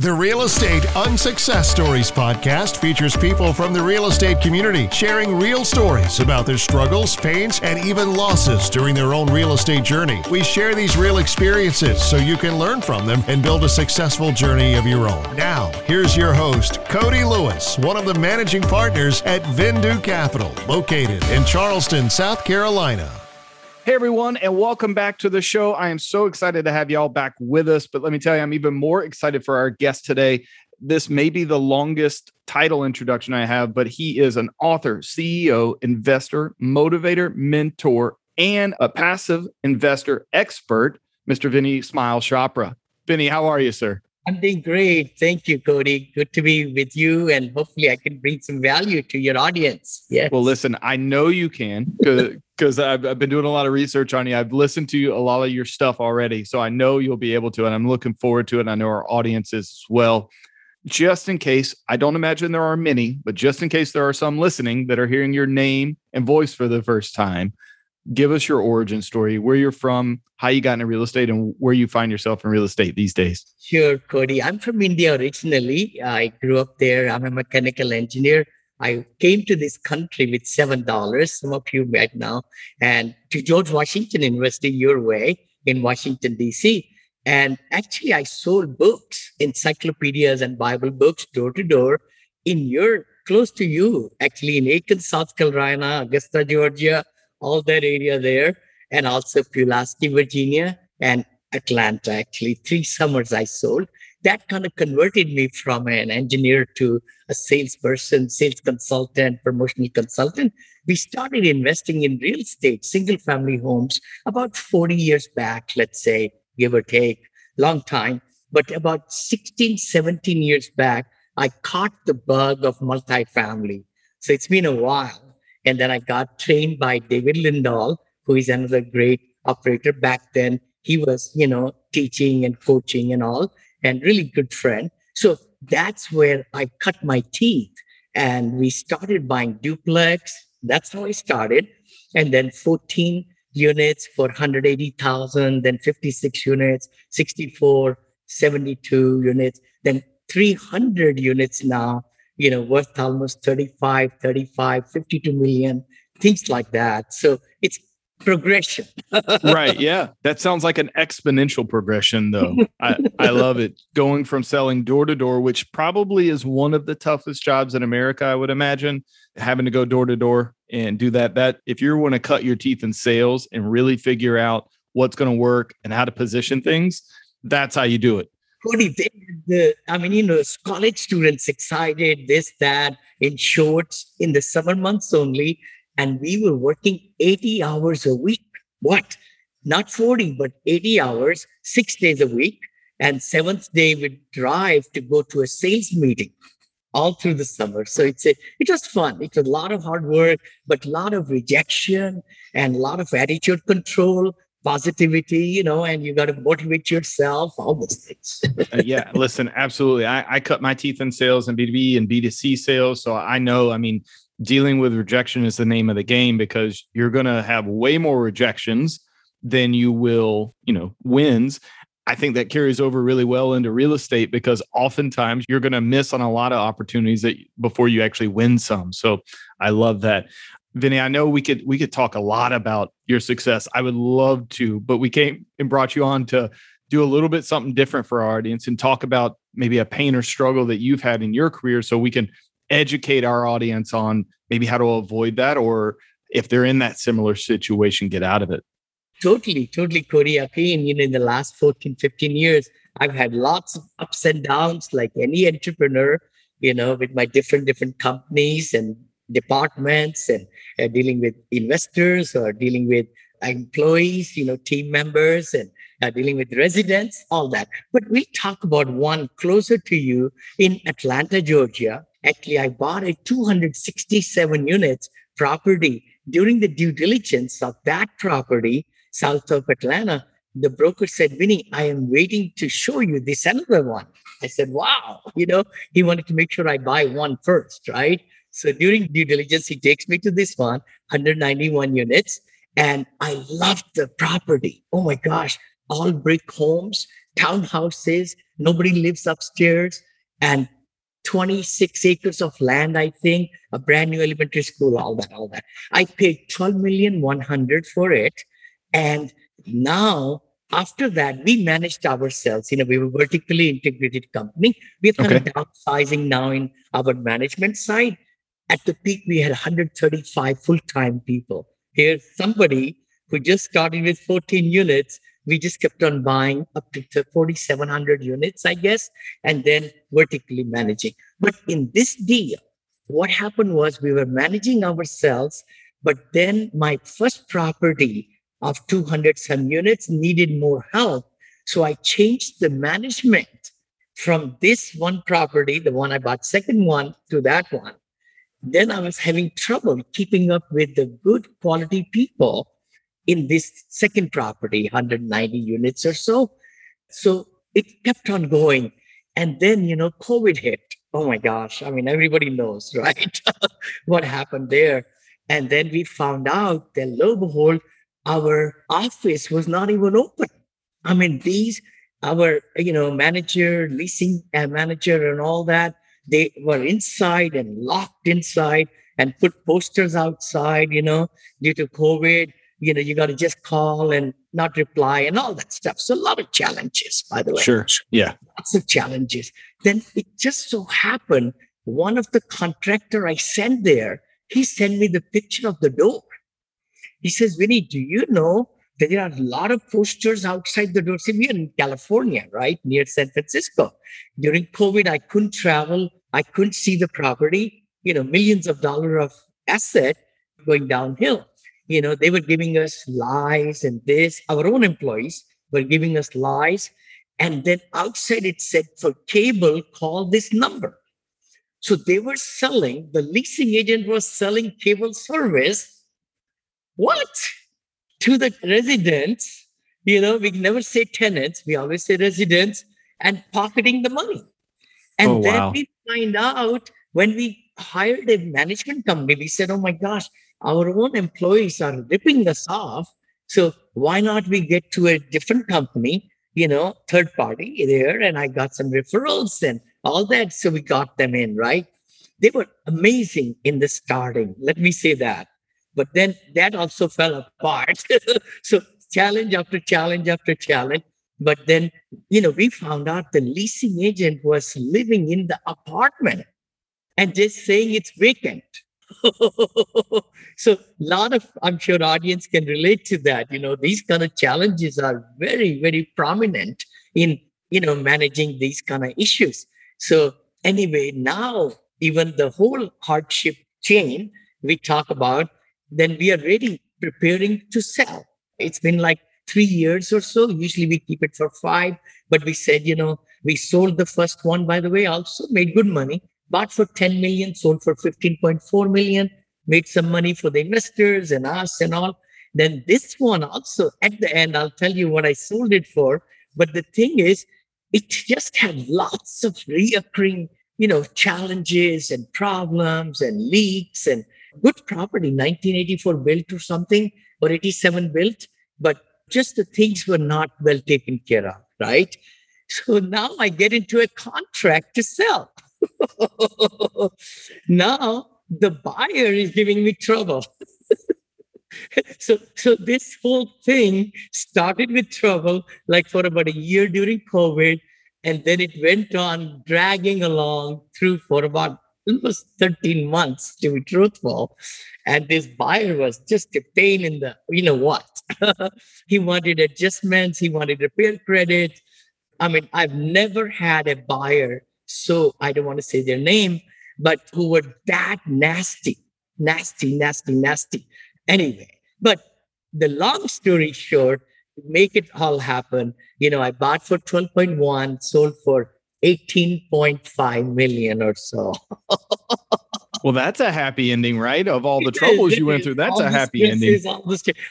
The Real Estate Unsuccess Stories podcast features people from the real estate community sharing real stories about their struggles, pains, and even losses during their own real estate journey. We share these real experiences so you can learn from them and build a successful journey of your own. Now, here's your host, Cody Lewis, one of the managing partners at Vindu Capital, located in Charleston, South Carolina. Hey everyone, and welcome back to the show. I am so excited to have y'all back with us. But let me tell you, I'm even more excited for our guest today. This may be the longest title introduction I have, but he is an author, CEO, investor, motivator, mentor, and a passive investor expert, Mr. Vinney Smile Chopra. Vinny, how are you, sir? I'm doing great. Thank you, Cody. Good to be with you. And hopefully, I can bring some value to your audience. Yeah. Well, listen, I know you can because I've, I've been doing a lot of research on you. I've listened to a lot of your stuff already. So I know you'll be able to. And I'm looking forward to it. I know our audience is as well. Just in case, I don't imagine there are many, but just in case there are some listening that are hearing your name and voice for the first time, give us your origin story, where you're from, how you got into real estate, and where you find yourself in real estate these days. Sure, Cody. I'm from India originally. I grew up there. I'm a mechanical engineer. I came to this country with seven dollars. Some of you might know, and to George Washington University, your way in Washington D.C. And actually, I sold books, encyclopedias, and Bible books door to door in your close to you, actually in Aiken, South Carolina, Augusta, Georgia, all that area there, and also Pulaski, Virginia, and Atlanta. Actually, three summers I sold. That kind of converted me from an engineer to a salesperson, sales consultant, promotional consultant. We started investing in real estate, single family homes about 40 years back, let's say, give or take, long time. But about 16, 17 years back, I caught the bug of multifamily. So it's been a while. And then I got trained by David Lindahl, who is another great operator back then. He was, you know, teaching and coaching and all, and really good friend. So that's where I cut my teeth. And we started buying duplex. That's how I started. And then 14 units for 180,000, then 56 units, 64, 72 units, then 300 units now you know, worth almost 35, 35, 52 million, things like that. So it's progression. right. Yeah. That sounds like an exponential progression, though. I, I love it. Going from selling door to door, which probably is one of the toughest jobs in America, I would imagine, having to go door to door and do that. That if you want to cut your teeth in sales and really figure out what's going to work and how to position things, that's how you do it. Cody, the, I mean, you know, college students excited, this, that, in shorts in the summer months only. And we were working 80 hours a week. What? Not 40, but 80 hours, six days a week. And seventh day we'd drive to go to a sales meeting all through the summer. So it's a, it was fun. It was a lot of hard work, but a lot of rejection and a lot of attitude control positivity, you know, and you got to motivate yourself, all those things. uh, yeah, listen, absolutely. I, I cut my teeth in sales and B2B and B2C sales. So I know, I mean, dealing with rejection is the name of the game because you're going to have way more rejections than you will, you know, wins. I think that carries over really well into real estate because oftentimes you're going to miss on a lot of opportunities that before you actually win some. So I love that. Vinny, I know we could we could talk a lot about your success. I would love to, but we came and brought you on to do a little bit something different for our audience and talk about maybe a pain or struggle that you've had in your career so we can educate our audience on maybe how to avoid that or if they're in that similar situation get out of it. Totally, totally, Cody. I've been, you know, in the last 14, 15 years, I've had lots of ups and downs like any entrepreneur, you know, with my different, different companies and departments and uh, dealing with investors or dealing with employees, you know, team members and uh, dealing with residents, all that. But we talk about one closer to you in Atlanta, Georgia. Actually, I bought a 267 units property during the due diligence of that property south of Atlanta. The broker said, Vinny, I am waiting to show you this another one. I said, wow, you know, he wanted to make sure I buy one first, right? So during due diligence, he takes me to this one, 191 units, and I loved the property. Oh my gosh, all brick homes, townhouses. Nobody lives upstairs. And 26 acres of land, I think, a brand new elementary school, all that, all that. I paid 12 million 100 for it. And now after that, we managed ourselves. You know, we were vertically integrated company. We're kind okay. of downsizing now in our management side. At the peak, we had 135 full-time people. Here's somebody who just started with 14 units. We just kept on buying up to 4,700 units, I guess, and then vertically managing. But in this deal, what happened was we were managing ourselves, but then my first property of 200 some units needed more help. So I changed the management from this one property, the one I bought second one, to that one. Then I was having trouble keeping up with the good quality people in this second property, 190 units or so. So it kept on going. And then, you know, COVID hit. Oh my gosh. I mean, everybody knows, right? what happened there. And then we found out that lo and behold, our office was not even open. I mean, these, our, you know, manager, leasing uh, manager, and all that, they were inside and locked inside and put posters outside, you know, due to COVID. You know, you got to just call and not reply and all that stuff. So, a lot of challenges, by the way. Sure. Yeah. Lots of challenges. Then it just so happened one of the contractor I sent there, he sent me the picture of the door. He says, Vinny, do you know that there are a lot of posters outside the door? See, we're in California, right? Near San Francisco. During COVID, I couldn't travel. I couldn't see the property, you know, millions of dollars of asset going downhill. You know, they were giving us lies and this, our own employees were giving us lies. And then outside it said for cable, call this number. So they were selling, the leasing agent was selling cable service what? To the residents, you know, we never say tenants, we always say residents and pocketing the money. And oh, then wow. we find out when we hired a management company, we said, oh my gosh, our own employees are ripping us off. So why not we get to a different company, you know, third party there? And I got some referrals and all that. So we got them in, right? They were amazing in the starting. Let me say that. But then that also fell apart. so challenge after challenge after challenge. But then, you know, we found out the leasing agent was living in the apartment and just saying it's vacant. so a lot of i'm sure audience can relate to that you know these kind of challenges are very very prominent in you know managing these kind of issues so anyway now even the whole hardship chain we talk about then we are ready, preparing to sell. It's been like three years or so. Usually we keep it for five, but we said, you know, we sold the first one, by the way, also made good money, bought for 10 million, sold for 15.4 million, made some money for the investors and us and all. Then this one also at the end, I'll tell you what I sold it for. But the thing is, it just had lots of reoccurring, you know, challenges and problems and leaks and good property, 1984 built or something, or 87 built, but just the things were not well taken care of, right? So now I get into a contract to sell. now the buyer is giving me trouble. so so this whole thing started with trouble like for about a year during covid and then it went on dragging along through for about almost 13 months to be truthful. And this buyer was just a pain in the, you know what? he wanted adjustments, he wanted repair credit. I mean, I've never had a buyer, so I don't want to say their name, but who were that nasty, nasty, nasty, nasty. Anyway, but the long story short, make it all happen. You know, I bought for 12.1, sold for 18.5 million or so. well, that's a happy ending, right? Of all the troubles you went through, that's all a happy ending.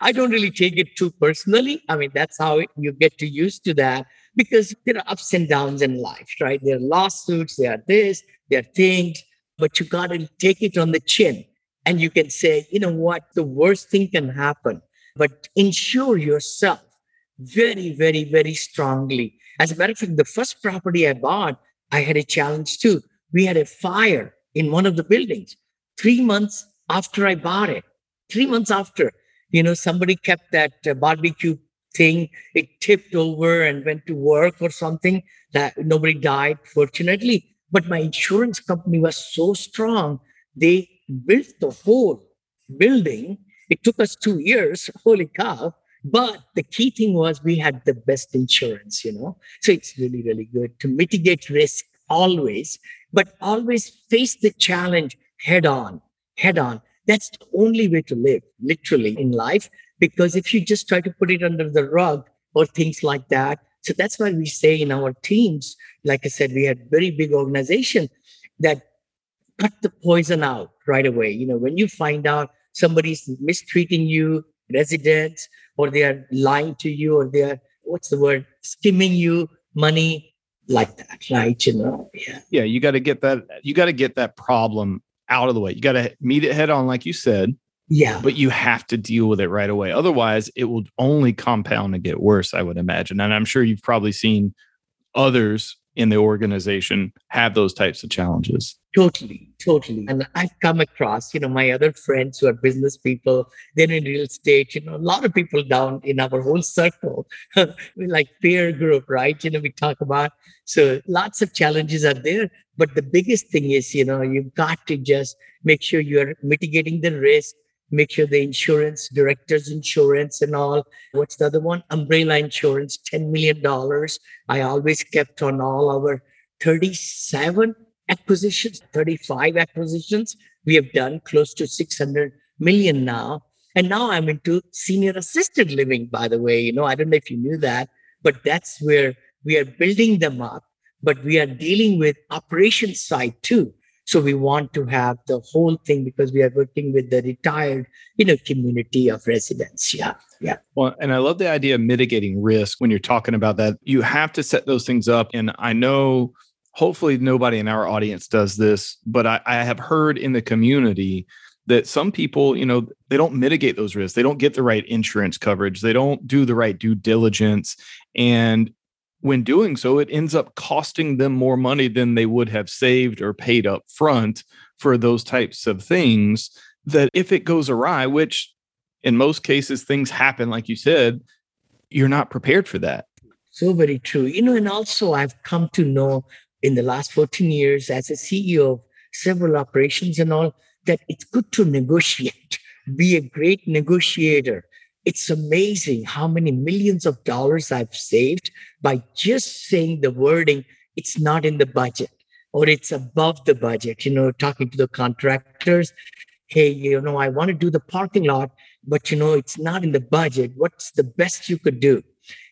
I don't really take it too personally. I mean, that's how you get to used to that because there are ups and downs in life, right? There are lawsuits, there are this, there are things, but you got to take it on the chin. And you can say, you know what, the worst thing can happen, but insure yourself very, very, very strongly As a matter of fact, the first property I bought, I had a challenge too. We had a fire in one of the buildings three months after I bought it. Three months after, you know, somebody kept that uh, barbecue thing. It tipped over and went to work or something. That nobody died, fortunately. But my insurance company was so strong, they built the whole building. It took us two years. Holy cow! But the key thing was we had the best insurance, you know. So it's really, really good to mitigate risk always, but always face the challenge head on, head on. That's the only way to live, literally, in life. Because if you just try to put it under the rug or things like that, so that's why we say in our teams, like I said, we had very big organization that cut the poison out right away. You know, when you find out somebody's mistreating you, residents, or they are lying to you, or they are what's the word, skimming you money like that, right? You know, yeah. Yeah, you got to get that. You got to get that problem out of the way. You got to meet it head on, like you said. Yeah. But you have to deal with it right away. Otherwise, it will only compound and get worse, I would imagine. And I'm sure you've probably seen others in the organization have those types of challenges. Totally, totally. And I've come across, you know, my other friends who are business people, they're in real estate, you know, a lot of people down in our whole circle, like peer group, right? You know, we talk about. So lots of challenges are there. But the biggest thing is, you know, you've got to just make sure you're mitigating the risk, make sure the insurance, director's insurance and all. What's the other one? Umbrella insurance, $10 million. I always kept on all our 37 acquisitions, 35 acquisitions. We have done close to 600 million now. And now I'm into senior assisted living, by the way. You know, I don't know if you knew that, but that's where we are building them up, but we are dealing with operation side too. So we want to have the whole thing because we are working with the retired, you know, community of residents. Yeah. Yeah. Well, and I love the idea of mitigating risk when you're talking about that. You have to set those things up. And I know hopefully nobody in our audience does this, but I, I have heard in the community that some people, you know, they don't mitigate those risks. They don't get the right insurance coverage. They don't do the right due diligence. And when doing so, it ends up costing them more money than they would have saved or paid up front for those types of things. That if it goes awry, which in most cases things happen, like you said, you're not prepared for that. So very true. You know, and also I've come to know in the last 14 years as a CEO of several operations and all that it's good to negotiate, be a great negotiator it's amazing how many millions of dollars I've saved by just saying the wording, it's not in the budget or it's above the budget, you know, talking to the contractors. Hey, you know, I want to do the parking lot, but you know, it's not in the budget. What's the best you could do?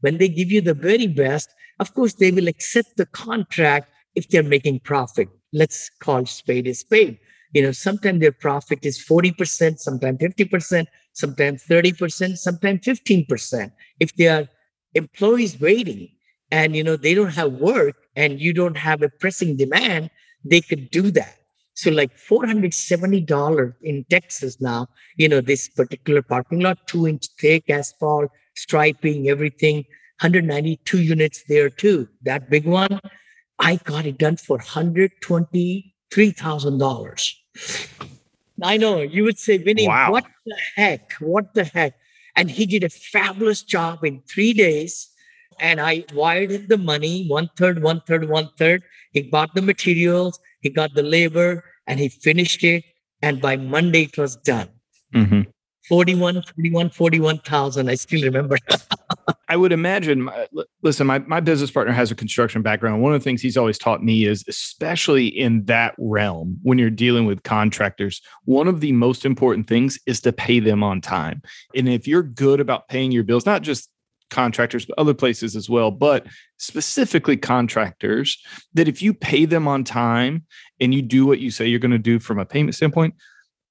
When they give you the very best, of course, they will accept the contract if they're making profit. Let's call spade a spade. You know, sometimes their profit is 40%, sometimes 50%, sometimes 30%, sometimes 15%. If they are employees waiting and you know they don't have work and you don't have a pressing demand, they could do that. So like $470 in Texas now, you know, this particular parking lot, two inch thick asphalt, striping, everything, 192 units there too. That big one, I got it done for $123,000. I know you would say, Vinny, wow. what the heck? What the heck? And he did a fabulous job in three days. And I wired him the money one third, one third, one third. He bought the materials, he got the labor, and he finished it. And by Monday, it was done. Mm-hmm. 41, 41, 41,000. I still remember. I would imagine, uh, listen, my, my business partner has a construction background. One of the things he's always taught me is, especially in that realm, when you're dealing with contractors, one of the most important things is to pay them on time. And if you're good about paying your bills, not just contractors, but other places as well, but specifically contractors, that if you pay them on time and you do what you say you're going to do from a payment standpoint,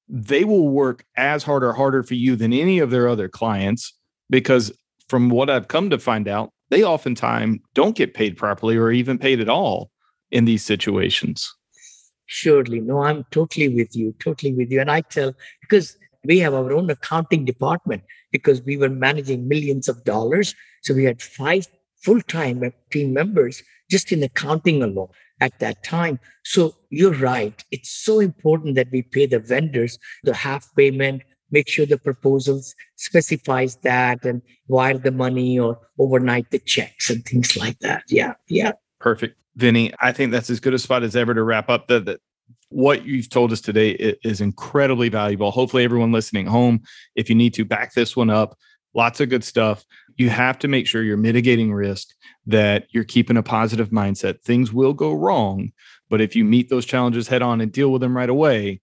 they will work as hard or harder for you than any of their other clients because from what I've come to find out, they oftentimes don't get paid properly or even paid at all in these situations. Surely. No, I'm totally with you, totally with you. And I tell, because we have our own accounting department, because we were managing millions of dollars. So we had five full-time team members just in accounting alone at that time. So you're right. It's so important that we pay the vendors the half payment, make sure the proposals specifies that and wire the money or overnight the checks and things like that. Yeah. Yeah. Perfect. Vinny, I think that's as good a spot as ever to wrap up the, the what you've told us today is incredibly valuable. Hopefully, everyone listening home, if you need to back this one up, lots of good stuff. You have to make sure you're mitigating risk, that you're keeping a positive mindset. Things will go wrong, but if you meet those challenges head on and deal with them right away,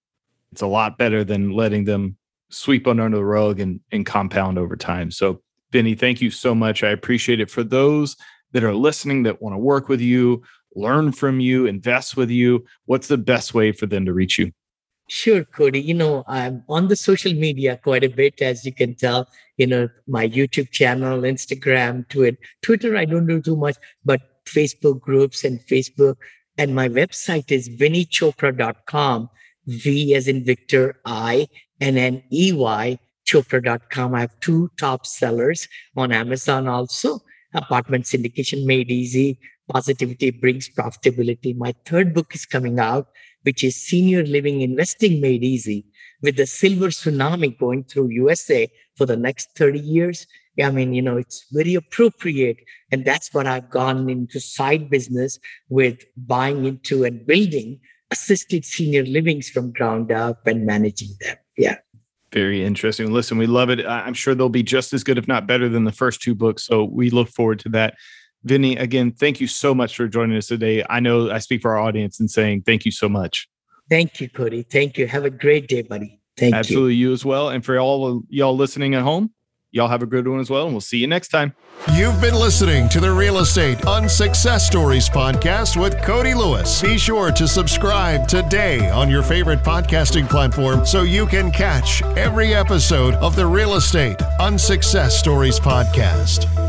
it's a lot better than letting them sweep under the rug and, and compound over time. So, Vinny, thank you so much. I appreciate it. For those that are listening that want to work with you, learn from you, invest with you, what's the best way for them to reach you? Sure, Cody. You know, I'm on the social media quite a bit, as you can tell. You know, my YouTube channel, Instagram, Twitter. Twitter, I don't do too much, but Facebook groups and Facebook. And my website is vinneychopra.com. V as in Victor, I, and then EY, chopra.com. I have two top sellers on Amazon also. Apartment syndication made easy. Positivity brings profitability. My third book is coming out which is senior living investing made easy with the silver tsunami going through USA for the next 30 years. I mean, you know, it's very appropriate. And that's what I've gone into side business with buying into and building assisted senior livings from ground up and managing them. Yeah. Very interesting. Listen, we love it. I'm sure they'll be just as good, if not better, than the first two books. So we look forward to that. Vinny, again, thank you so much for joining us today. I know I speak for our audience in saying thank you so much. Thank you, Cody. Thank you. Have a great day, buddy. Thank Absolutely, you. Absolutely, you as well. And for all y'all listening at home, y'all have a good one as well. And we'll see you next time. You've been listening to the Real Estate Unsuccess Stories podcast with Cody Lewis. Be sure to subscribe today on your favorite podcasting platform so you can catch every episode of the Real Estate Unsuccess Stories podcast.